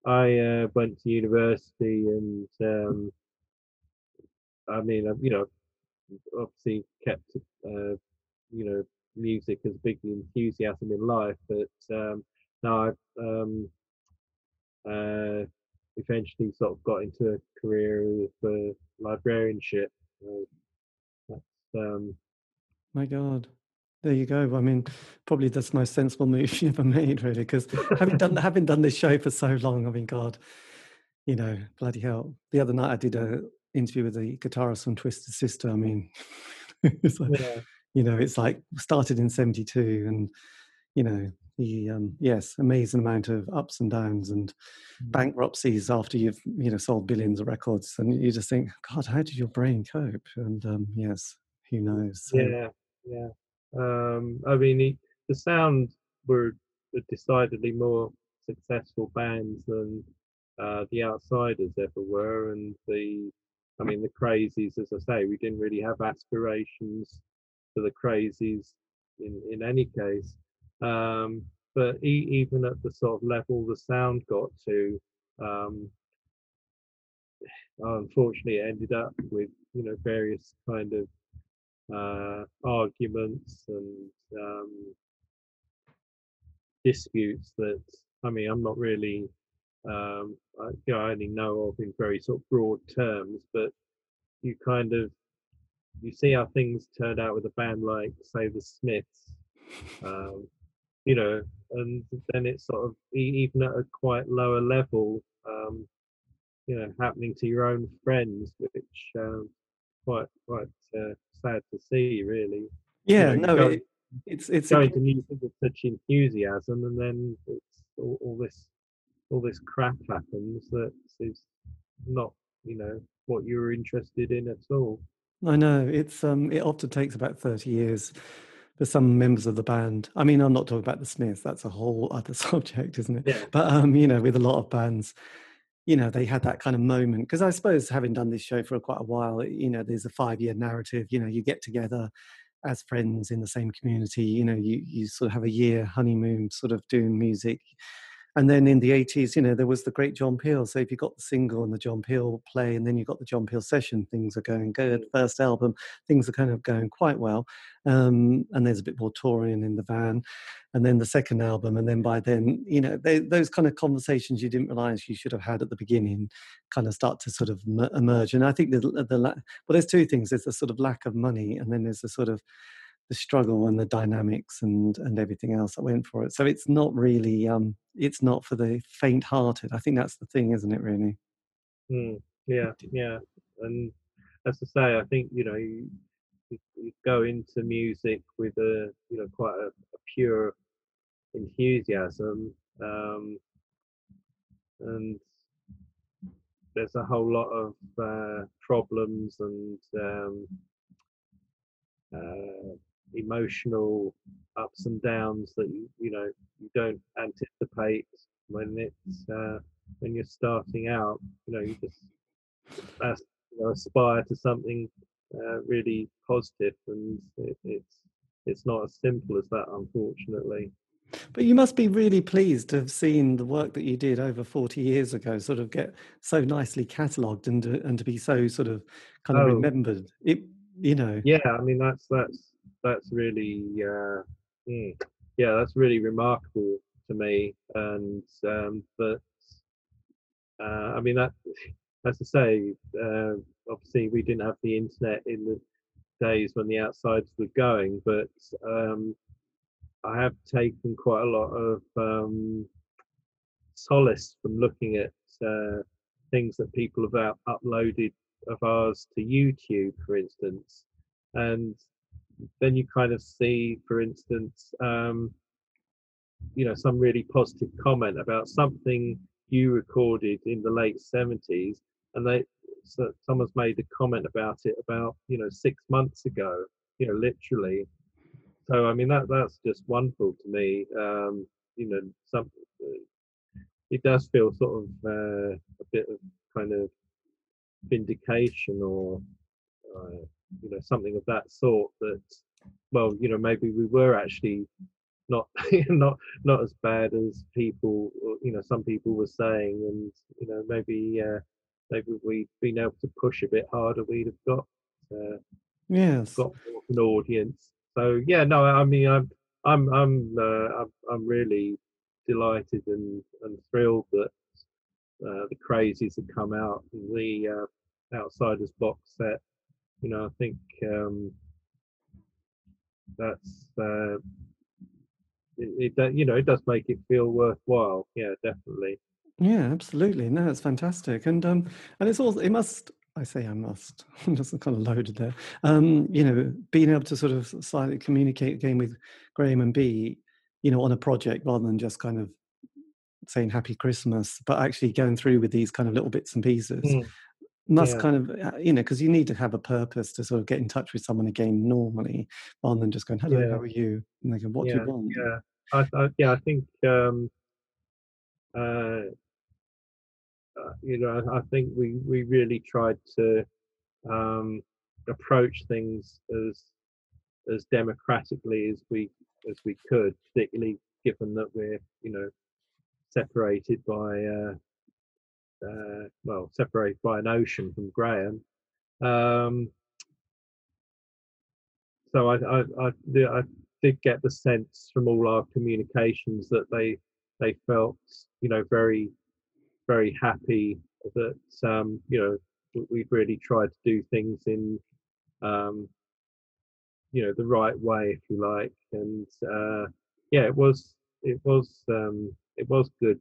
I uh, went to university and um, I mean, you know, obviously kept, uh, you know, music as a big enthusiasm in life, but um, now I've um, uh, eventually sort of got into a career for uh, librarianship. that's um, my God. There you go. I mean, probably that's the most sensible move *laughs* you ever made, really, because having done *laughs* having done this show for so long, I mean, God, you know, bloody hell. The other night I did a interview with the guitarist from Twisted Sister. I mean, *laughs* it's like, yeah. you know, it's like started in '72, and you know, the um, yes, amazing amount of ups and downs and mm. bankruptcies after you've you know sold billions of records, and you just think, God, how did your brain cope? And um, yes, who knows? So, yeah, yeah. Um, I mean, he, the Sound were decidedly more successful bands than uh, the Outsiders ever were, and the, I mean, the Crazies. As I say, we didn't really have aspirations for the Crazies in in any case. Um, but e- even at the sort of level the Sound got to, um, unfortunately, it ended up with you know various kind of uh, arguments and um, disputes that I mean I'm not really um, I, you know, I only know of in very sort of broad terms, but you kind of you see how things turned out with a band like say the Smiths, um, you know, and then it's sort of even at a quite lower level, um, you know, happening to your own friends, which um, quite quite uh, sad to see, really. Yeah, you know, no, go, it, it's it's going a, to music with such enthusiasm, and then it's all, all this all this crap happens that is not, you know, what you were interested in at all. I know it's um it often takes about 30 years for some members of the band. I mean, I'm not talking about the Smiths, that's a whole *laughs* other subject, isn't it? Yeah. But um, you know, with a lot of bands, you know, they had that kind of moment because I suppose having done this show for quite a while, you know, there's a five year narrative, you know, you get together as friends in the same community, you know, you you sort of have a year honeymoon sort of doing music and then in the 80s, you know, there was the great John Peel. So if you got the single and the John Peel play, and then you got the John Peel session, things are going good. First album, things are kind of going quite well. Um, and there's a bit more touring in the van. And then the second album, and then by then, you know, they, those kind of conversations you didn't realize you should have had at the beginning kind of start to sort of emerge. And I think the, the well, there's two things. There's a sort of lack of money, and then there's a sort of the struggle and the dynamics and and everything else that went for it. So it's not really um it's not for the faint-hearted. I think that's the thing, isn't it? Really. Mm, yeah, yeah, and as I say, I think you know you, you, go into music with a you know quite a, a pure enthusiasm, um, and there's a whole lot of uh, problems and um, uh, emotional ups and downs that you you know you don't anticipate when it's uh, when you're starting out. You know, you just you know, aspire to something uh, really positive, and it, it's it's not as simple as that, unfortunately. But you must be really pleased to have seen the work that you did over 40 years ago sort of get so nicely catalogued and and to be so sort of kind of oh. remembered. It you know. Yeah, I mean that's that's that's really uh, mm, yeah, that's really remarkable to me. And um, but uh, I mean that, *laughs* as I say, uh, obviously we didn't have the internet in the days when the outsides were going, but um, I have taken quite a lot of um, solace from looking at uh, things that people have uploaded of ours to YouTube, for instance, and then you kind of see, for instance, um, you know, some really positive comment about something you recorded in the late 70s, and they so someone's made a comment about it about you know six months ago, you know, literally. So I mean that that's just wonderful to me. Um, you know, some it does feel sort of uh, a bit of kind of vindication or uh, you know something of that sort that well you know maybe we were actually not *laughs* not not as bad as people you know some people were saying and you know maybe uh, maybe we'd been able to push a bit harder we'd have got uh, yes. got an audience. So yeah no i mean i'm i'm i'm uh, I'm, I'm really delighted and and thrilled that uh, the crazies have come out the uh, outsiders box set you know, I think um, that's uh, it, it. You know, it does make it feel worthwhile. Yeah, definitely. Yeah, absolutely. No, it's fantastic, and um, and it's also it must. I say I must. *laughs* I'm just kind of loaded there. Um, you know, being able to sort of slightly communicate again with Graham and Bi, you know, on a project rather than just kind of saying Happy Christmas, but actually going through with these kind of little bits and pieces. Mm must yeah. kind of uh, you know because you need to have a purpose to sort of get in touch with someone again normally rather than just going hello yeah. how are you and they go what yeah. do you want yeah I, I, yeah I think um uh, uh you know I, I, think we we really tried to um approach things as as democratically as we as we could particularly given that we're you know separated by uh uh, well, separated by an ocean from Graham. Um, so I, I, I, I did get the sense from all our communications that they they felt you know very very happy that um, you know we've really tried to do things in um, you know the right way if you like and uh, yeah it was it was um, it was good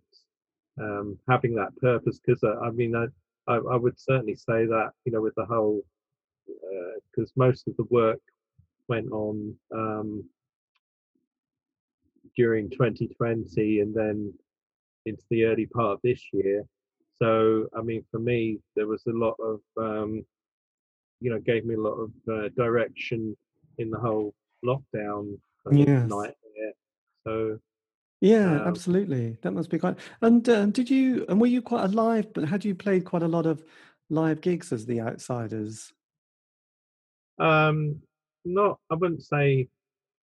um, having that purpose because uh, I mean I, I, I would certainly say that you know with the whole because uh, most of the work went on um, during 2020 and then into the early part of this year. So, I mean, for me, there was a lot of, um, you know, gave me a lot of uh, direction in the whole lockdown yes. nightmare. So, yeah, um, absolutely. That must be quite. And uh, did you? And were you quite alive? But had you played quite a lot of live gigs as the Outsiders? Um, not. I wouldn't say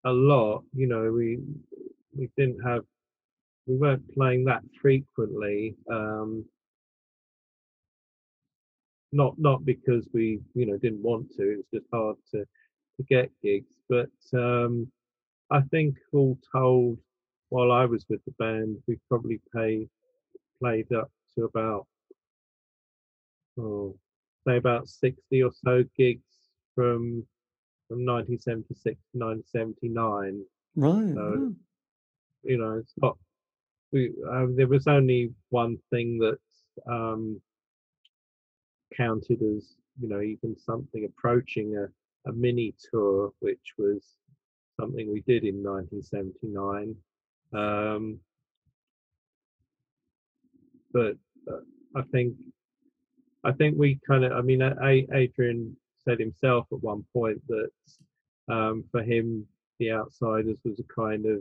a lot. You know, we we didn't have we weren't playing that frequently. Um, not not because we you know didn't want to. It was just hard to to get gigs. But um, I think all told, while I was with the band, we probably pay, played up to about oh say about sixty or so gigs from from 1976 to 1979. Right. So, you know, it's not. We uh, there was only one thing that um, counted as you know even something approaching a, a mini tour, which was something we did in 1979. Um, but uh, I think I think we kind of I mean Adrian said himself at one point that um, for him the outsiders was a kind of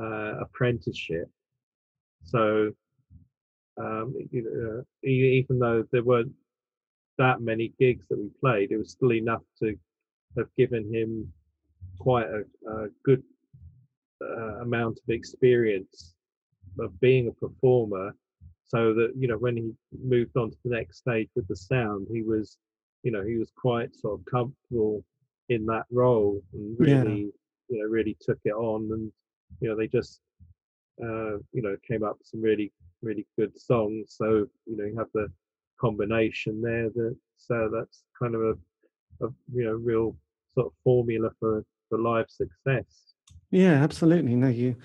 uh, apprenticeship. So, um, you know, even though there weren't that many gigs that we played, it was still enough to have given him quite a, a good uh, amount of experience of being a performer so that you know when he moved on to the next stage with the sound he was you know he was quite sort of comfortable in that role and really yeah. you know really took it on and you know they just uh, you know came up with some really really good songs. So you know you have the combination there that so that's kind of a, a you know real sort of formula for for live success. Yeah, absolutely. No, you.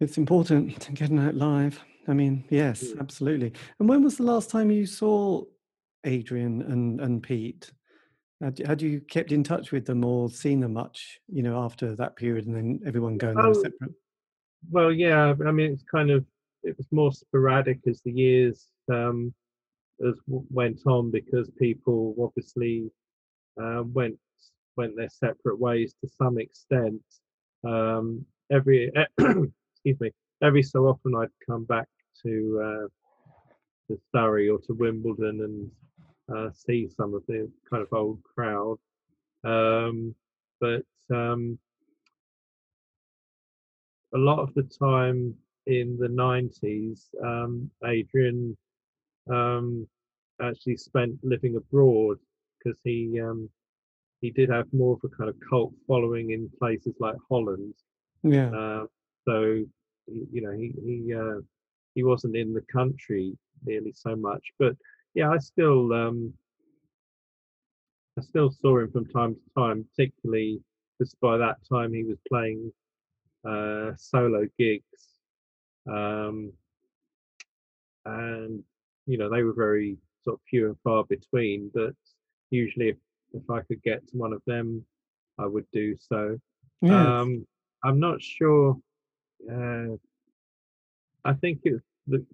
It's important *laughs* to getting out live. I mean, yes, yeah. absolutely. And when was the last time you saw Adrian and and Pete? Had, had you kept in touch with them or seen them much, you know, after that period and then everyone going oh, separate? Well, yeah, I mean, it's kind of, it was more sporadic as the years um, as went on because people obviously uh, went went their separate ways to some extent. Um, every *clears throat* excuse me, every so often I'd come back to uh, to Surrey or to Wimbledon and uh, see some of the kind of old crowd. Um, but um, a lot of the time in the 90s, um, Adrian um, actually spent living abroad because he um, he did have more of a kind of cult following in places like Holland. Yeah. Uh, so you know he he uh, he wasn't in the country nearly so much, but yeah, I still um, I still saw him from time to time, particularly because by that time he was playing uh, solo gigs, um, and you know they were very sort of few and far between. But usually, if if I could get to one of them, I would do so. Yeah. Um, I'm not sure. Uh, I think it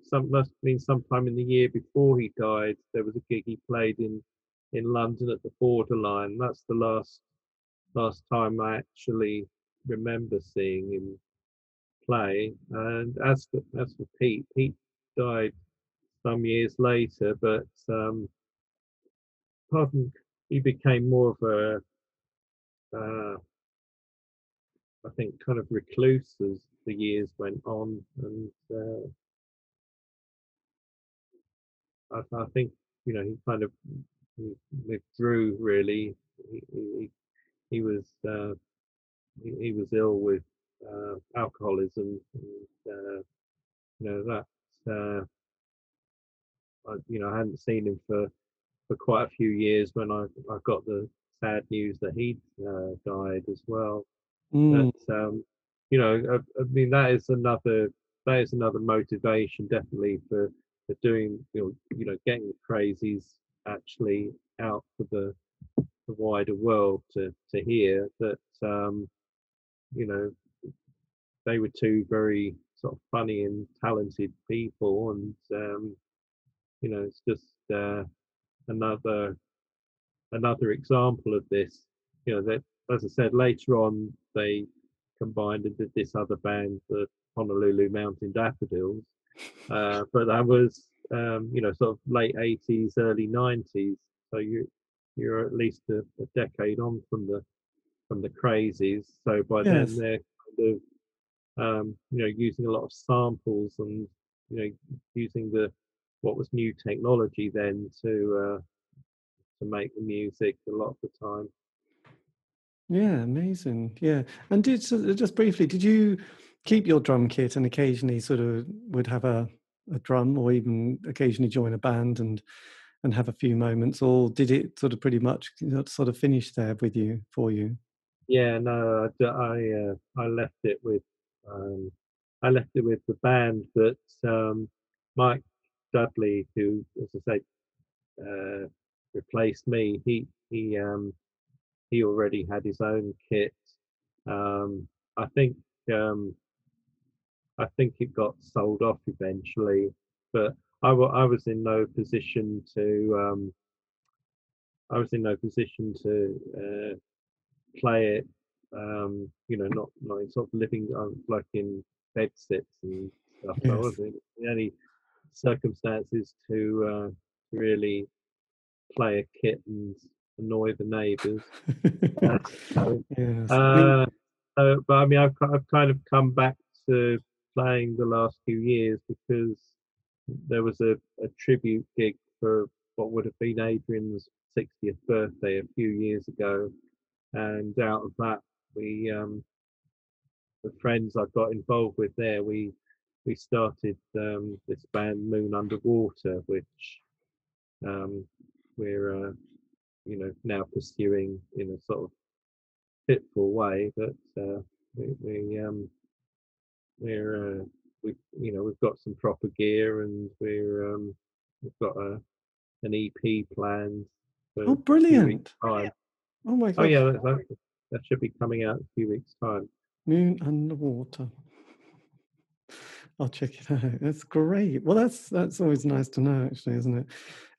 some must have been sometime in the year before he died. There was a gig he played in in London at the Borderline. That's the last last time I actually remember seeing him play. And as for as for Pete, Pete died some years later, but um, pardon, he became more of a uh, I think kind of recluse as the years went on, and uh, I, I think you know he kind of withdrew really. He, he, he was uh, he, he was ill with uh, alcoholism. And, uh, you know that uh, I, you know I hadn't seen him for for quite a few years when I I got the sad news that he'd uh, died as well. Mm. But um, you know, I, I mean that is another that is another motivation definitely for for doing you know you know getting the crazies actually out for the the wider world to to hear that um, you know they were two very sort of funny and talented people, and um, you know it's just uh, another another example of this. You know that, as I said, later on they combined and did this other band, the Honolulu Mountain Daffodils. Uh, *laughs* but that was, um, you know, sort of late 80s, early 90s. So you you're at least a, a decade on from the from the crazies. So by Yes. then they're kind of um, you know using a lot of samples and you know using the what was new technology then to uh, to make the music a lot of the time. Yeah, amazing. Yeah. And did so just briefly, did you keep your drum kit and occasionally sort of would have a, a drum or even occasionally join a band and and have a few moments, or did it sort of pretty much sort of finish there with you for you? Yeah, no, I uh, I left it with um, I left it with the band, but um, Mike Dudley, who, as I say, uh, replaced me, he he um, he already had his own kit. Um, I think um, I think it got sold off eventually, but I wa- I was in no position to um, I was in no position to uh, play it. Um, you know, not not in sort of living um, like in bed sits and stuff. I wasn't in any circumstances to uh, really play a kit and annoy the neighbours. *laughs* Uh, so, yes. Uh, so, but I mean, I've, I've kind of come back to playing the last few years because there was a, a tribute gig for what would have been Adrian's 60th birthday a few years ago. And out of that, we, um, the friends I got involved with there, we, we started um, this band Moon Underwater, which um, we're, uh, you know, now pursuing in a sort of fitful way, but uh, we, we um, we're uh, we you know we've got some proper gear and we're um, we've got a an EP planned. Oh, a few weeks' brilliant! Oh my god! Oh yeah, that, that should be coming out in a few weeks' time. Moon underwater. I'll check it out. *laughs* That's great. Well, that's that's always nice to know, actually, isn't it?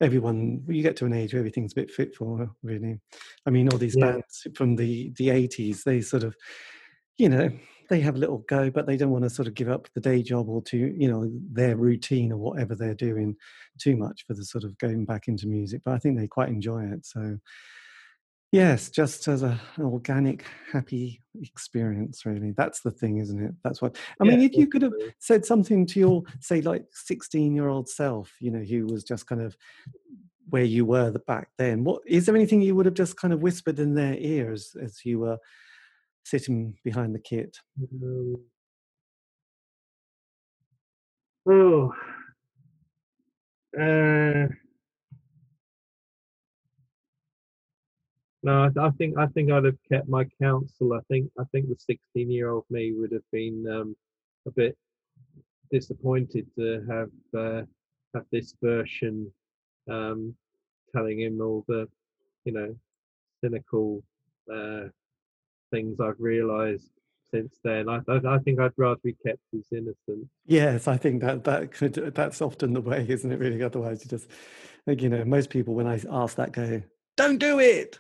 Everyone, you get to an age where everything's a bit fit for, really. I mean, all these Yeah. bands from the the eighties, they sort of, you know, they have a little go, but they don't want to sort of give up the day job or to, you know, their routine or whatever they're doing too much for the sort of going back into music. But I think they quite enjoy it. So, yes, just as a, an organic, happy experience, really. That's the thing, isn't it? That's what I mean. If you could have said something to your, say, like 16 year old self, you know, who was just kind of where you were the back then, what is there anything you would have just kind of whispered in their ears as you were sitting behind the kit? Um, oh, uh, no, I, I think I think I'd have kept my counsel. I think I think the sixteen-year-old me would have been um, a bit disappointed to have uh, have this version um, telling him all the you know cynical uh, things I've realised since then. I, I I think I'd rather be kept as innocent. Yes, I think that that could that's often the way, isn't it? Really, otherwise you just, like, you know, most people when I ask that go, "Don't do it."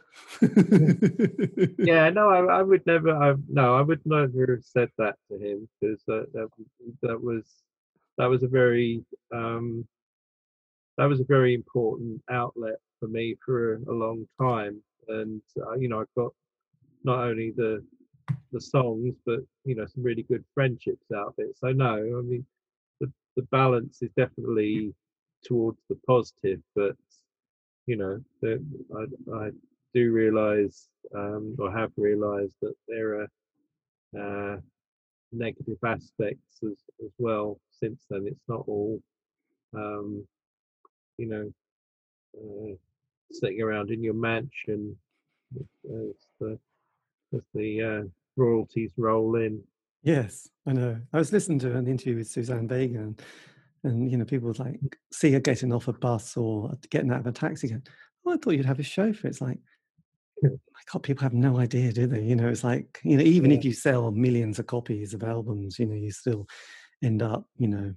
Yeah, no, I, I would never. I, no, I would never have said that to him because that, that that was that was a very um, that was a very important outlet for me for a long time, and uh, you know, I've got not only the the songs, but you know, some really good friendships out of it. So no, I mean, the the balance is definitely towards the positive, but you know, I I do realise um, or have realised that there are uh, negative aspects as, as well since then. It's not all, um, you know, uh, sitting around in your mansion as the, as the uh, royalties roll in. Yes, I know. I was listening to an interview with Suzanne Vega, and, and you know, people would like see her getting off a bus or getting out of a taxi. Going, oh, I thought you'd have a chauffeur. It's like, my God, people have no idea, do they? You know, it's like, you know, even Yeah. if you sell millions of copies of albums, you know, you still end up, you know,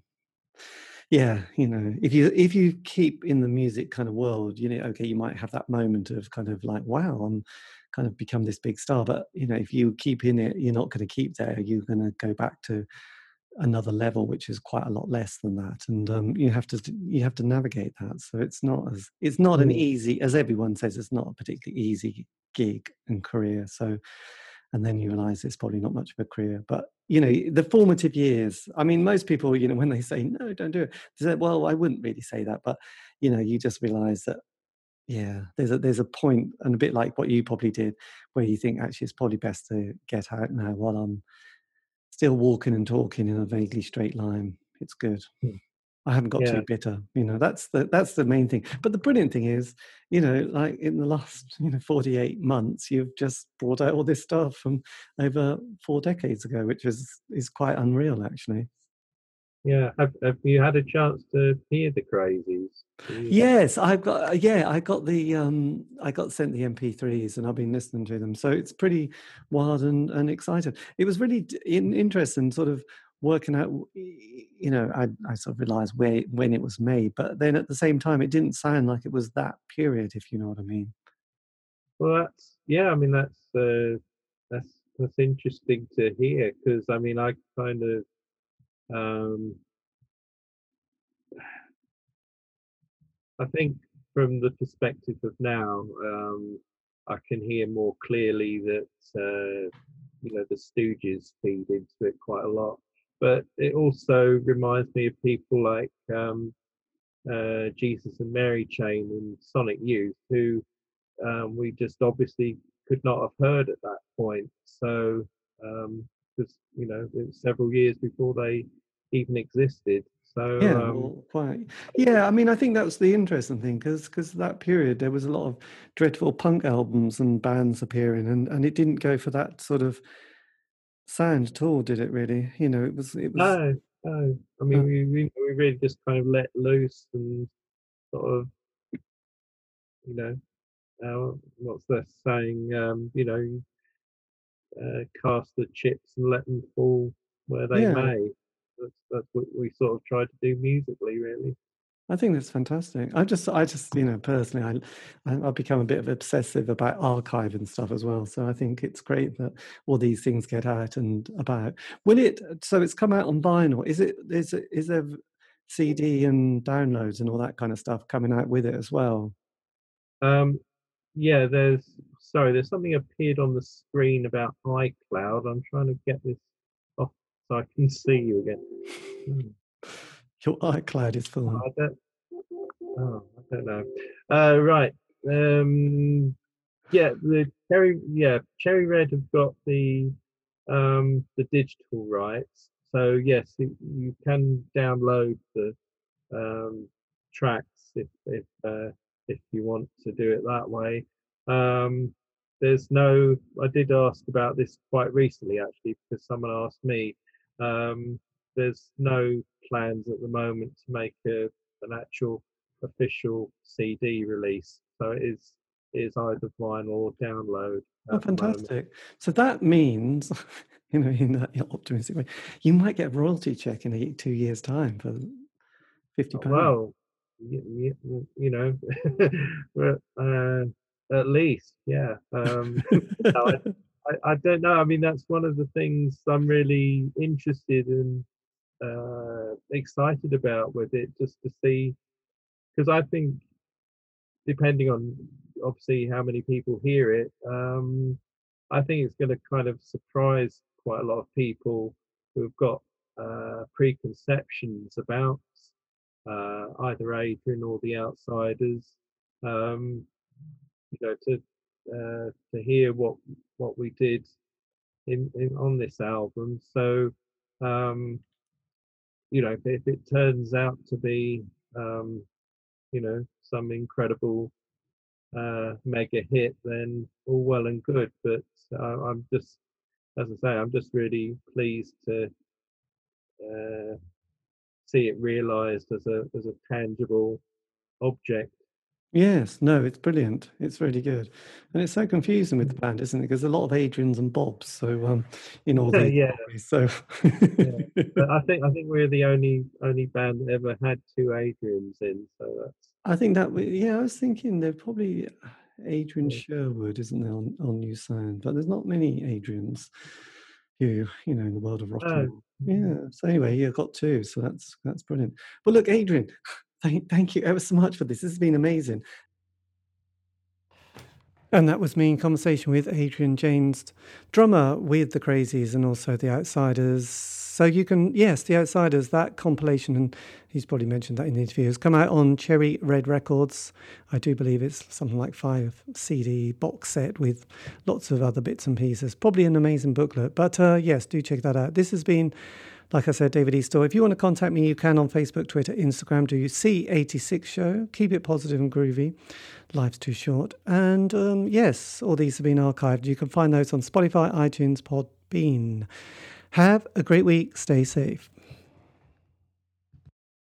yeah, you know, if you if you keep in the music kind of world, you know, okay, you might have that moment of kind of like, wow, I'm kind of become this big star. But you know, if you keep in it, you're not going to keep there. You're going to go back to another level, which is quite a lot less than that, and um, you have to you have to navigate that. So it's not as it's not an Mm. easy, as everyone says, it's not a particularly easy gig and career. So and then you realize it's probably not much of a career. But you know, the formative years. I mean, most people, you know, when they say no, don't do it, they say, well, I wouldn't really say that, but you know, you just realize that yeah, there's a there's a point, and a bit like what you probably did, where you think actually it's probably best to get out now while I'm still walking and talking in a vaguely straight line. It's good. Hmm. I haven't got Yeah. too bitter. You know, that's the that's the main thing. But the brilliant thing is, you know, like in the last you know 48 months, you've just brought out all this stuff from over four decades ago, which is is quite unreal, actually. Yeah. Have, have you had a chance to hear the crazies? Yes, I've got. uh, Yeah, I got the. Um, I got sent the MP3s, and I've been listening to them. So it's pretty wild and, and exciting. It was really in, interesting, sort of working out. You know, I I sort of realised where when it was made, but then at the same time, it didn't sound like it was that period, if you know what I mean. Well, that's yeah. I mean, that's uh, that's that's interesting to hear because I mean, I kind of um, I think from the perspective of now, um, I can hear more clearly that uh, you know the Stooges feed into it quite a lot, but it also reminds me of people like um, uh, Jesus and Mary Chain and Sonic Youth who um, we just obviously could not have heard at that point. So, because you know, it was several years before they even existed. So, Yeah, um, well, quite. Yeah, I mean, I think that's the interesting thing because because that period there was a lot of dreadful punk albums and bands appearing, and and it didn't go for that sort of sound at all, did it? Really? You know, it was it was. no, no. I mean, Uh, we, we we really just kind of let loose and sort of, you know, uh, what's that saying? Um, you know, uh, cast the chips and let them fall where they Yeah. may. That's that's what we sort of tried to do musically, really. I think that's fantastic. I just, I just, you know, personally, I, I've become a bit of obsessive about archive and stuff as well. So I think it's great that all these things get out and about. Will it? So it's come out on vinyl. Is it? Is it? Is there CD and downloads and all that kind of stuff coming out with it as well? Um, yeah, there's sorry, there's something appeared on the screen about iCloud. I'm trying to get this so I can see you again. Hmm. *laughs* Your iCloud is full. I don't, oh, I don't know. Uh, right. Um, yeah, the Cherry, yeah, Cherry Red have got the um, the digital rights. So yes, you, you can download the um, tracks if if uh, if you want to do it that way. Um, there's no. I did ask about this quite recently actually because someone asked me. Um, there's no plans at the moment to make a, an actual official CD release. So it is it is either vinyl or download. Oh, at the moment. fantastic! So that means, *laughs* you know, in that optimistic way, you might get a royalty check in a, two years' time for fifty pounds. Well, you, you, you know, *laughs* but, uh, at least, yeah. Um, *laughs* I, I, don't know. I mean, that's one of the things I'm really interested and uh, excited about with it, just to see, because I think, depending on obviously how many people hear it, um, I think it's going to kind of surprise quite a lot of people who've got uh, preconceptions about uh, either Adrian or the outsiders. Um, you know, to uh, to hear what what we did in, in on this album. So um, you know, if, if, it turns out to be um, you know some incredible uh, mega hit, then all well and good. But uh, I'm just, as I say, I'm just really pleased to uh, see it realised as a as a tangible object Yes, no, it's brilliant. It's really good, and it's so confusing with the band, isn't it? Because a lot of Adrians and Bobs, so um, in all *laughs* these yeah. so yeah. But I think I think we're the only only band that ever had two Adrians in. So that's. I think that we, yeah, I was thinking they're probably Adrian Sherwood, isn't there, on, On-U Sound? But there's not many Adrians who, you know, in the world of rock. Oh. Yeah. So anyway, you've got two, so that's that's brilliant. But look, Adrian, Thank, thank you ever so much for this. This has been amazing. And that was me in conversation with Adrian Janes, drummer with the Crazies and also the Outsiders. So you can, yes, the Outsiders, that compilation, and he's probably mentioned that in the interview, has come out on Cherry Red Records. I do believe it's something like five CD box set with lots of other bits and pieces. Probably an amazing booklet. But uh, yes, do check that out. This has been like I said, David Eastaugh. If you want to contact me, you can on Facebook, Twitter, Instagram. Do you C86 Show. Keep it positive and groovy. Life's too short. And um, yes, all these have been archived. You can find those on Spotify, iTunes, Podbean. Have a great week. Stay safe.